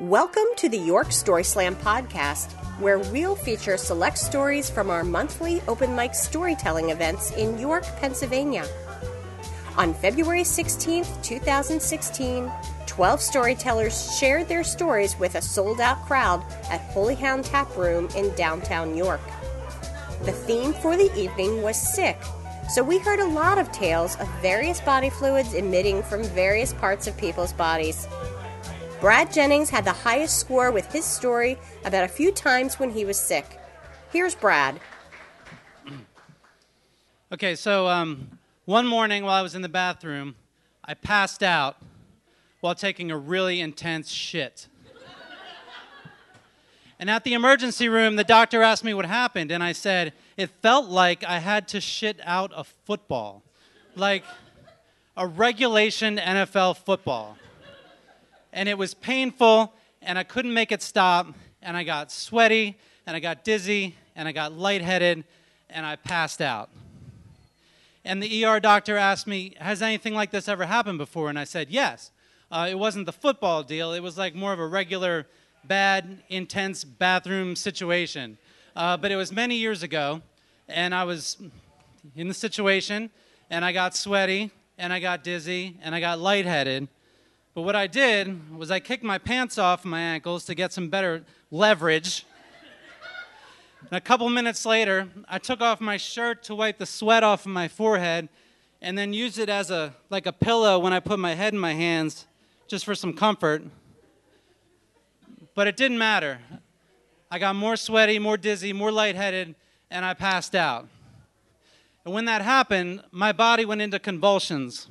Welcome to the York Story Slam podcast, where we'll feature select stories from our monthly open mic storytelling events in York, Pennsylvania. On February 16th, 2016, 12 storytellers shared their stories with a sold out crowd at Holy Hound Tap Room in downtown York. The theme for the evening was sick, so we heard a lot of tales of various body fluids emitting from various parts of people's bodies. Brad Jennings had the highest score with his story about a few times when he was sick. Here's Brad. Okay, so um, one morning while I was in the bathroom, I passed out while taking a really intense shit. and at the emergency room, the doctor asked me what happened, and I said, it felt like I had to shit out a football. Like a regulation NFL football and it was painful, and I couldn't make it stop, and I got sweaty, and I got dizzy, and I got lightheaded, and I passed out. And the ER doctor asked me, Has anything like this ever happened before? And I said, Yes. Uh, it wasn't the football deal, it was like more of a regular, bad, intense bathroom situation. Uh, but it was many years ago, and I was in the situation, and I got sweaty, and I got dizzy, and I got lightheaded, but what I did was I kicked my pants off my ankles to get some better leverage. And a couple minutes later, I took off my shirt to wipe the sweat off of my forehead and then used it as a like a pillow when I put my head in my hands just for some comfort. But it didn't matter. I got more sweaty, more dizzy, more lightheaded, and I passed out. And when that happened, my body went into convulsions.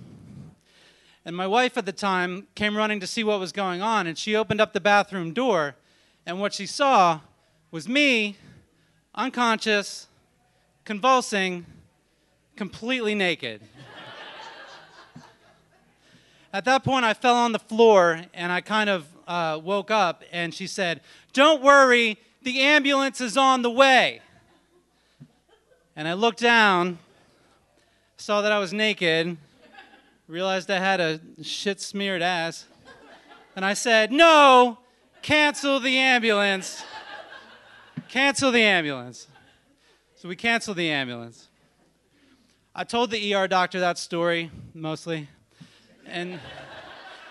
And my wife at the time came running to see what was going on, and she opened up the bathroom door, and what she saw was me, unconscious, convulsing, completely naked. At that point, I fell on the floor and I kind of uh, woke up, and she said, Don't worry, the ambulance is on the way. And I looked down, saw that I was naked, realized I had a shit smeared ass. And I said, No, cancel the ambulance. cancel the ambulance. So we canceled the ambulance. I told the ER doctor that story mostly. And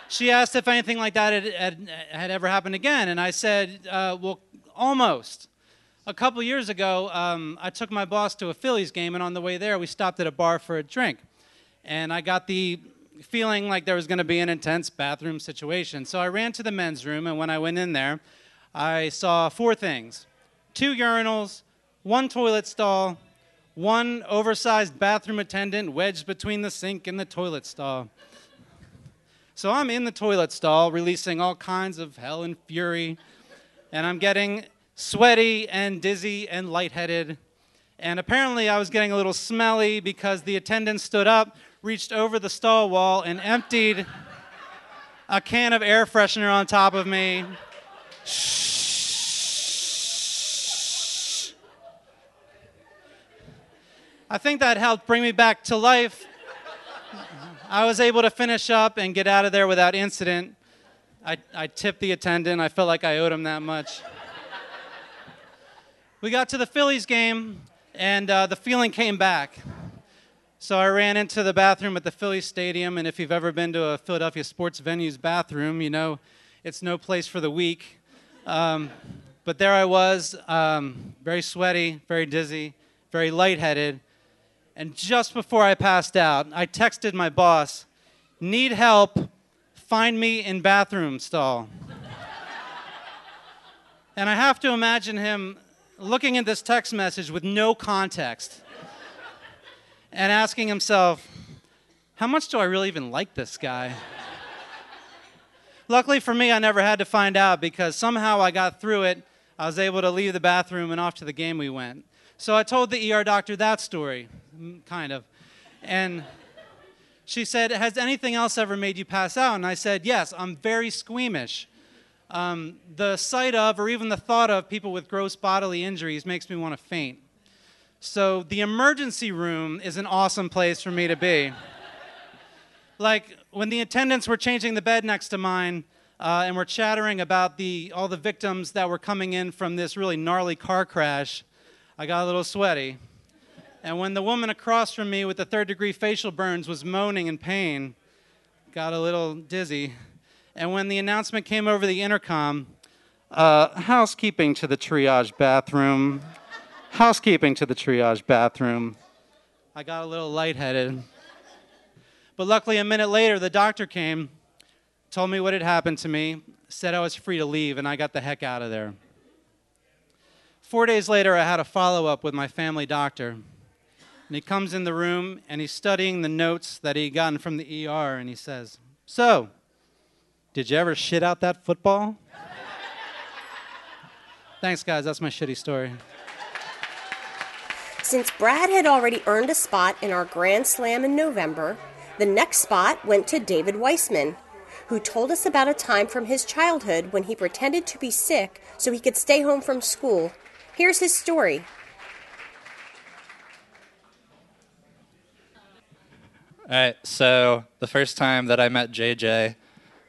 she asked if anything like that had, had, had ever happened again. And I said, uh, Well, almost. A couple years ago, um, I took my boss to a Phillies game, and on the way there, we stopped at a bar for a drink and I got the feeling like there was going to be an intense bathroom situation. So I ran to the men's room, and when I went in there, I saw four things two urinals, one toilet stall, one oversized bathroom attendant wedged between the sink and the toilet stall. So I'm in the toilet stall, releasing all kinds of hell and fury, and I'm getting sweaty and dizzy and lightheaded. And apparently, I was getting a little smelly because the attendant stood up, reached over the stall wall and emptied a can of air freshener on top of me. Shh. I think that helped bring me back to life. I was able to finish up and get out of there without incident. I, I tipped the attendant. I felt like I owed him that much. we got to the Phillies game, and uh, the feeling came back. So I ran into the bathroom at the Phillies Stadium, and if you've ever been to a Philadelphia sports venue's bathroom, you know it's no place for the weak. Um, but there I was, um, very sweaty, very dizzy, very lightheaded. And just before I passed out, I texted my boss, Need help, find me in bathroom stall. and I have to imagine him looking at this text message with no context and asking himself, how much do I really even like this guy? Luckily for me, I never had to find out because somehow I got through it. I was able to leave the bathroom and off to the game we went. So I told the ER doctor that story, kind of. And she said, Has anything else ever made you pass out? And I said, Yes, I'm very squeamish. Um, the sight of, or even the thought of, people with gross bodily injuries makes me want to faint. So the emergency room is an awesome place for me to be. like when the attendants were changing the bed next to mine, uh, and we're chattering about the, all the victims that were coming in from this really gnarly car crash, I got a little sweaty. And when the woman across from me with the third degree facial burns was moaning in pain, got a little dizzy. And when the announcement came over the intercom, uh, housekeeping to the triage bathroom, housekeeping to the triage bathroom, I got a little lightheaded. But luckily, a minute later, the doctor came, told me what had happened to me, said I was free to leave, and I got the heck out of there. Four days later, I had a follow up with my family doctor. And he comes in the room and he's studying the notes that he'd gotten from the ER, and he says, So, did you ever shit out that football? Thanks, guys. That's my shitty story. Since Brad had already earned a spot in our Grand Slam in November, the next spot went to David Weissman, who told us about a time from his childhood when he pretended to be sick so he could stay home from school. Here's his story. All right, so the first time that I met JJ,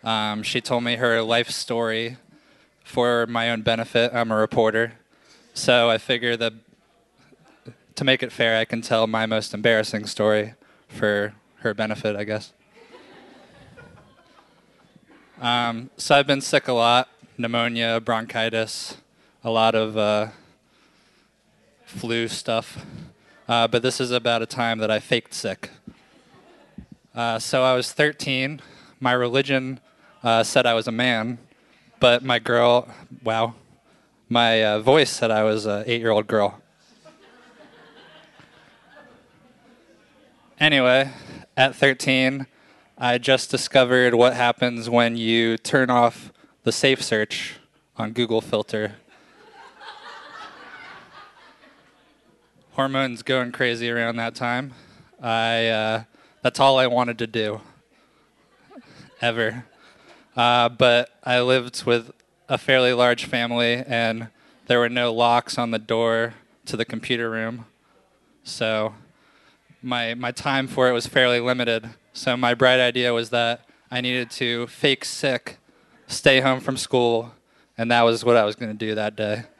um, she told me her life story for my own benefit. I'm a reporter, so I figure that to make it fair, I can tell my most embarrassing story for her benefit, I guess. Um, so I've been sick a lot pneumonia, bronchitis, a lot of uh, flu stuff. Uh, but this is about a time that I faked sick. Uh, so I was 13. My religion uh, said I was a man, but my girl, wow, my uh, voice said I was an eight year old girl. Anyway, at 13, I just discovered what happens when you turn off the safe search on Google filter. Hormones going crazy around that time. I uh, that's all I wanted to do ever. Uh, but I lived with a fairly large family, and there were no locks on the door to the computer room. So my my time for it was fairly limited. So my bright idea was that I needed to fake sick, stay home from school, and that was what I was going to do that day.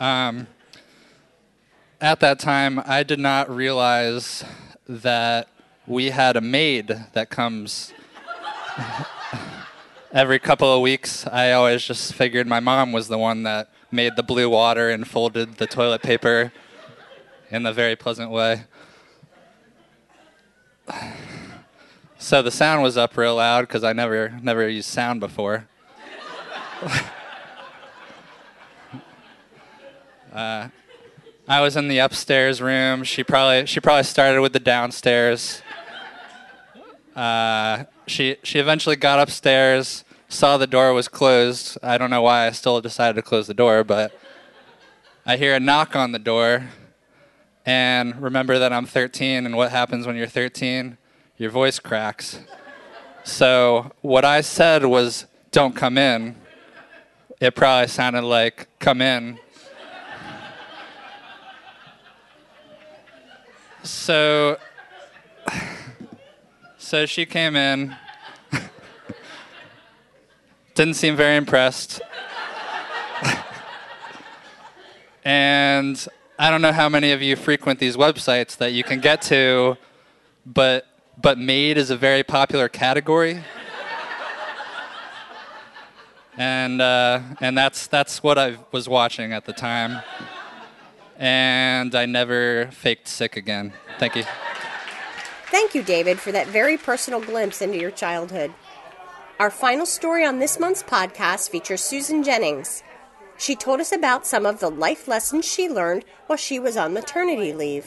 Um, at that time, I did not realize that we had a maid that comes every couple of weeks. I always just figured my mom was the one that made the blue water and folded the toilet paper in a very pleasant way. So the sound was up real loud because I never never used sound before. uh, I was in the upstairs room. She probably she probably started with the downstairs. Uh, she she eventually got upstairs, saw the door was closed. I don't know why I still decided to close the door, but I hear a knock on the door, and remember that I'm 13. And what happens when you're 13? Your voice cracks. So what I said was, "Don't come in." It probably sounded like "Come in." So, so she came in. Didn't seem very impressed. and I don't know how many of you frequent these websites that you can get to, but but maid is a very popular category. and uh, and that's that's what I was watching at the time and I never faked sick again. Thank you. Thank you, David, for that very personal glimpse into your childhood. Our final story on this month's podcast features Susan Jennings. She told us about some of the life lessons she learned while she was on maternity leave.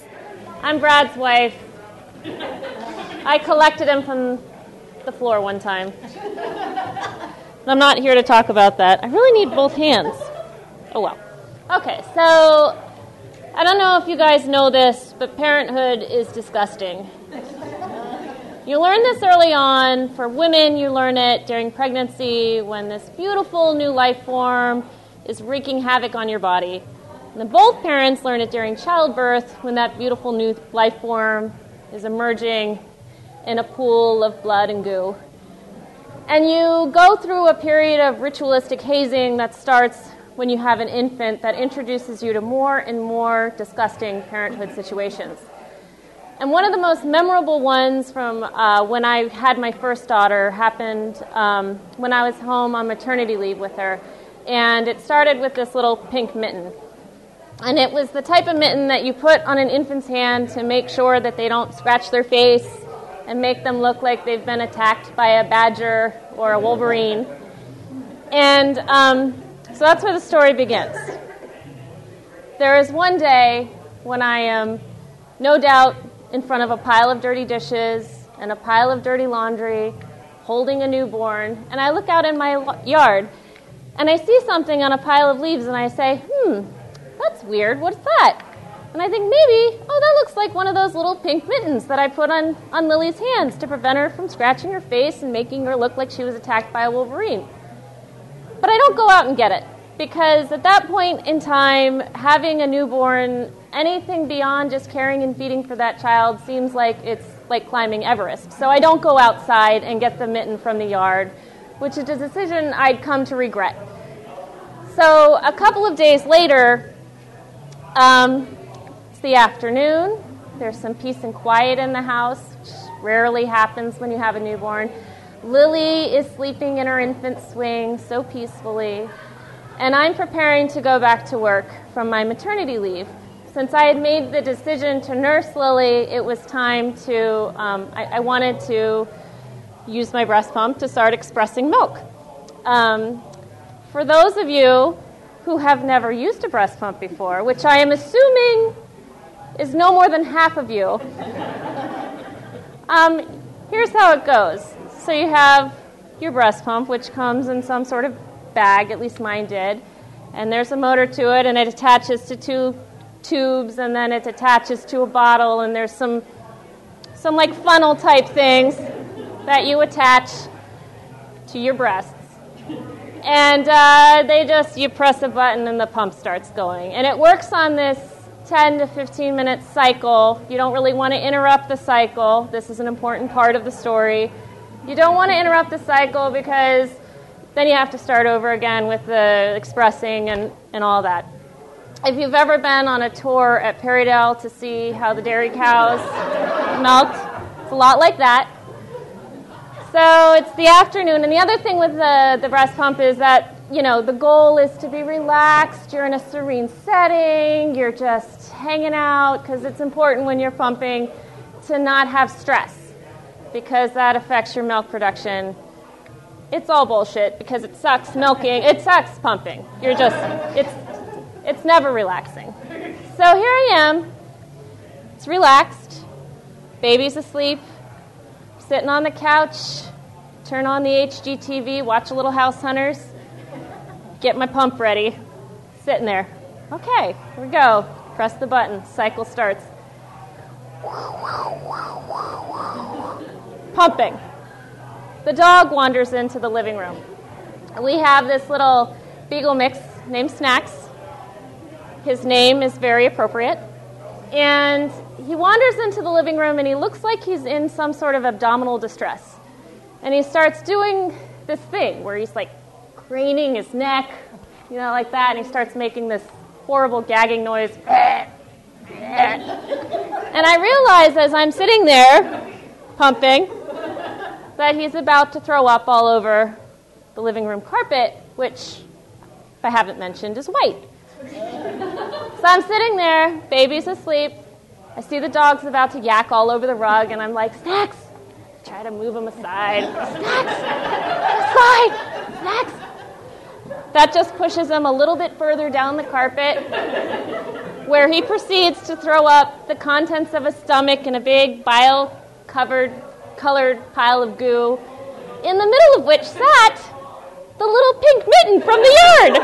I'm Brad's wife. I collected him from the floor one time. I'm not here to talk about that. I really need both hands. Oh well. Okay, so I don't know if you guys know this, but parenthood is disgusting. You learn this early on. For women, you learn it during pregnancy when this beautiful new life form is wreaking havoc on your body. And then both parents learn it during childbirth when that beautiful new life form is emerging in a pool of blood and goo. And you go through a period of ritualistic hazing that starts when you have an infant that introduces you to more and more disgusting parenthood situations. And one of the most memorable ones from uh, when I had my first daughter happened um, when I was home on maternity leave with her. And it started with this little pink mitten. And it was the type of mitten that you put on an infant's hand to make sure that they don't scratch their face and make them look like they've been attacked by a badger or a wolverine. And um, so that's where the story begins. There is one day when I am, no doubt, in front of a pile of dirty dishes and a pile of dirty laundry, holding a newborn, and I look out in my yard and I see something on a pile of leaves and I say, hmm, that's weird, what's that? And I think maybe, oh, that looks like one of those little pink mittens that I put on, on Lily's hands to prevent her from scratching her face and making her look like she was attacked by a wolverine. But I don't go out and get it because at that point in time, having a newborn, anything beyond just caring and feeding for that child seems like it's like climbing Everest. So I don't go outside and get the mitten from the yard, which is a decision I'd come to regret. So a couple of days later, um, it's the afternoon. There's some peace and quiet in the house, which rarely happens when you have a newborn. Lily is sleeping in her infant swing so peacefully, and I'm preparing to go back to work from my maternity leave. Since I had made the decision to nurse Lily, it was time to, um, I, I, wanted to use my breast pump to start expressing milk. Um, for those of you who have never used a breast pump before, which I am assuming is no more than half of you, um, here's how it goes. So you have your breast pump, which comes in some sort of bag, at least mine did, and there's a motor to it, and it attaches to two tubes, and then it attaches to a bottle, and there's some some like funnel type things that you attach to your breasts. And uh, they just, you press a button and the pump starts going. And it works on this 10 to 15 minute cycle. You don't really want to interrupt the cycle. This is an important part of the story. You don't want to interrupt the cycle because then you have to start over again with the expressing and, and all that. If you've ever been on a tour at Perrydell to see how the dairy cows milked, it's a lot like that. So it's the afternoon, and the other thing with the, the breast pump is that you know the goal is to be relaxed. You're in a serene setting. You're just hanging out because it's important when you're pumping to not have stress because that affects your milk production. It's all bullshit because it sucks milking. It sucks pumping. You're just, it's, it's never relaxing. So here I am. It's relaxed. Baby's asleep. Sitting on the couch. Turn on the HGTV. Watch a little House Hunters. Get my pump ready. Sitting there. Okay, here we go. Press the button. Cycle starts pumping. The dog wanders into the living room. We have this little beagle mix named Snacks. His name is very appropriate. And he wanders into the living room and he looks like he's in some sort of abdominal distress. And he starts doing this thing where he's like craning his neck, you know, like that, and he starts making this horrible gagging noise. And I realize as I'm sitting there pumping that he's about to throw up all over the living room carpet, which, if I haven't mentioned, is white. So I'm sitting there, baby's asleep. I see the dog's about to yak all over the rug, and I'm like, Snacks! Try to move him aside. Snacks! Aside! Snacks! That just pushes him a little bit further down the carpet, where he proceeds to throw up the contents of his stomach in a big bile covered colored pile of goo, in the middle of which sat the little pink mitten from the yard.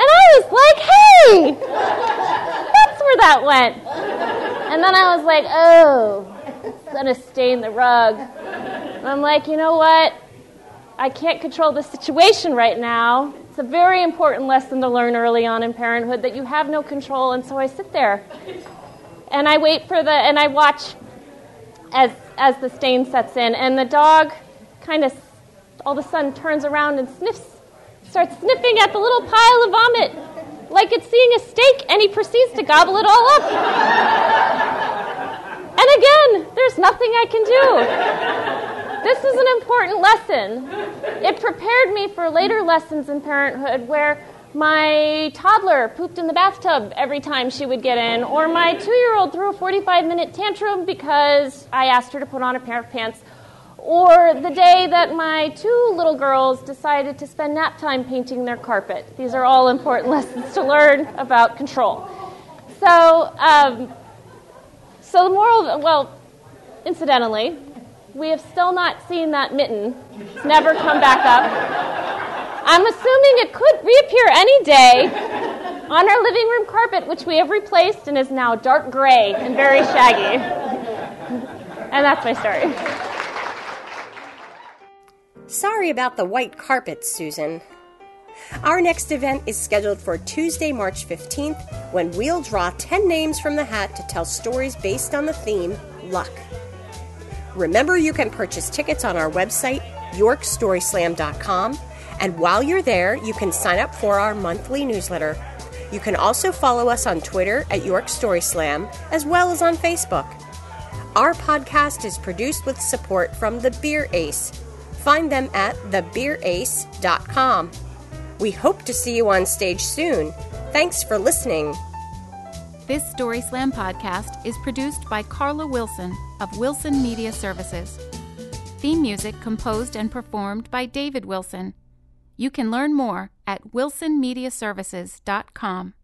And I was like, hey, that's where that went. And then I was like, oh, it's gonna stain the rug. And I'm like, you know what? I can't control the situation right now. It's a very important lesson to learn early on in parenthood that you have no control. And so I sit there and I wait for the, and I watch as, as the stain sets in. And the dog kind of all of a sudden turns around and sniffs, starts sniffing at the little pile of vomit like it's seeing a steak, and he proceeds to gobble it all up. and again, there's nothing I can do. This is an important lesson. It prepared me for later lessons in parenthood where my toddler pooped in the bathtub every time she would get in, or my two year old threw a 45 minute tantrum because I asked her to put on a pair of pants or the day that my two little girls decided to spend nap time painting their carpet. These are all important lessons to learn about control. So, um, so the moral, well, incidentally, we have still not seen that mitten. It's never come back up. I'm assuming it could reappear any day on our living room carpet, which we have replaced and is now dark gray and very shaggy. and that's my story. Sorry about the white carpet, Susan. Our next event is scheduled for Tuesday, March 15th, when we'll draw 10 names from the hat to tell stories based on the theme luck. Remember, you can purchase tickets on our website, yorkstoryslam.com, and while you're there, you can sign up for our monthly newsletter. You can also follow us on Twitter at York Story Slam, as well as on Facebook. Our podcast is produced with support from the Beer Ace Find them at thebeerace.com. We hope to see you on stage soon. Thanks for listening. This Story Slam podcast is produced by Carla Wilson of Wilson Media Services. Theme music composed and performed by David Wilson. You can learn more at wilsonmediaservices.com.